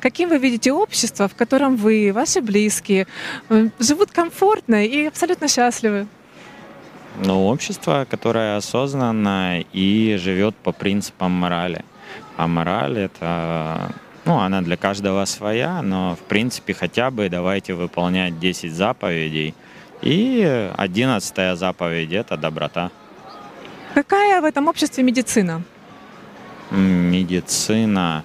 Каким вы видите общество, в котором вы, ваши близкие, э, живут комфортно и абсолютно счастливы? Ну, общество, которое осознанно и живет по принципам морали. А мораль это, ну, она для каждого своя, но в принципе хотя бы давайте выполнять 10 заповедей. И одиннадцатая заповедь это доброта. Какая в этом обществе медицина? Медицина.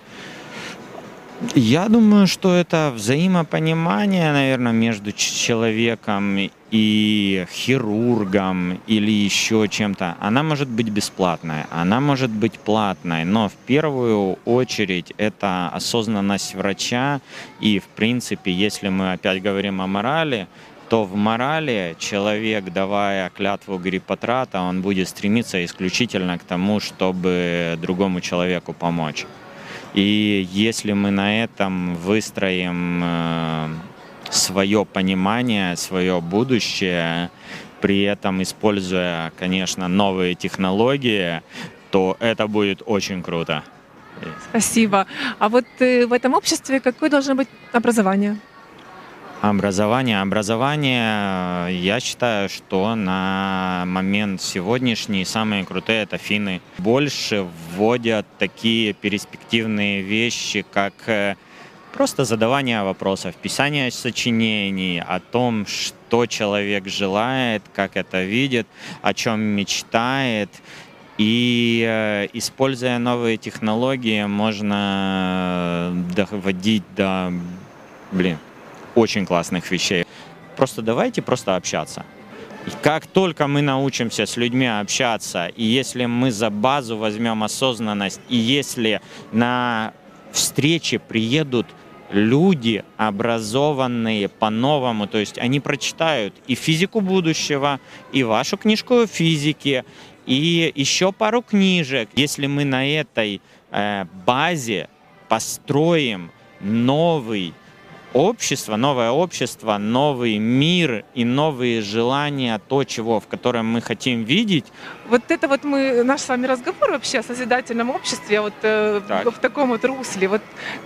Я думаю, что это взаимопонимание, наверное, между человеком и хирургом или еще чем-то. Она может быть бесплатной, она может быть платной, но в первую очередь это осознанность врача. И, в принципе, если мы опять говорим о морали, то в морали человек, давая клятву Гриппотрата, он будет стремиться исключительно к тому, чтобы другому человеку помочь. И если мы на этом выстроим э, свое понимание, свое будущее, при этом используя, конечно, новые технологии, то это будет очень круто. Спасибо. А вот э, в этом обществе какое должно быть образование? Образование. Образование, я считаю, что на момент сегодняшний самые крутые это финны. Больше вводят такие перспективные вещи, как э, просто задавание вопросов, писание сочинений о том, что человек желает, как это видит, о чем мечтает. И э, используя новые технологии, можно доводить до, блин, очень классных вещей. Просто давайте просто общаться. как только мы научимся с людьми общаться, и если мы за базу возьмем осознанность, и если на встрече приедут люди, образованные по-новому, то есть они прочитают и физику будущего, и вашу книжку о физике, и еще пару книжек. Если мы на этой э, базе построим новый общество, новое общество, новый мир и новые желания, то, чего, в котором мы хотим видеть. Вот это вот мы, наш с вами разговор вообще о созидательном обществе, вот э, так. в таком вот русле, вот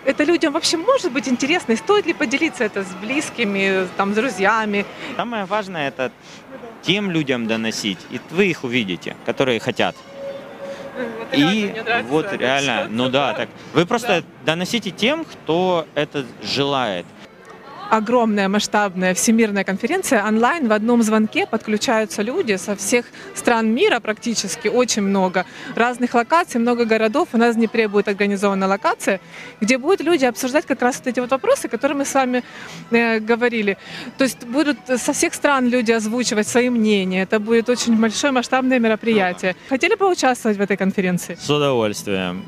это людям вообще может быть интересно, и стоит ли поделиться это с близкими, там, с друзьями? Самое важное это тем людям доносить, и вы их увидите, которые хотят. Вот и вот реально, ну да, так вы просто да. доносите тем, кто это желает огромная масштабная всемирная конференция онлайн в одном звонке подключаются люди со всех стран мира практически, очень много разных локаций, много городов. У нас в Днепре будет организована локация, где будут люди обсуждать как раз вот эти вот вопросы, которые мы с вами э, говорили. То есть будут со всех стран люди озвучивать свои мнения. Это будет очень большое масштабное мероприятие. Хотели бы участвовать в этой конференции? С удовольствием.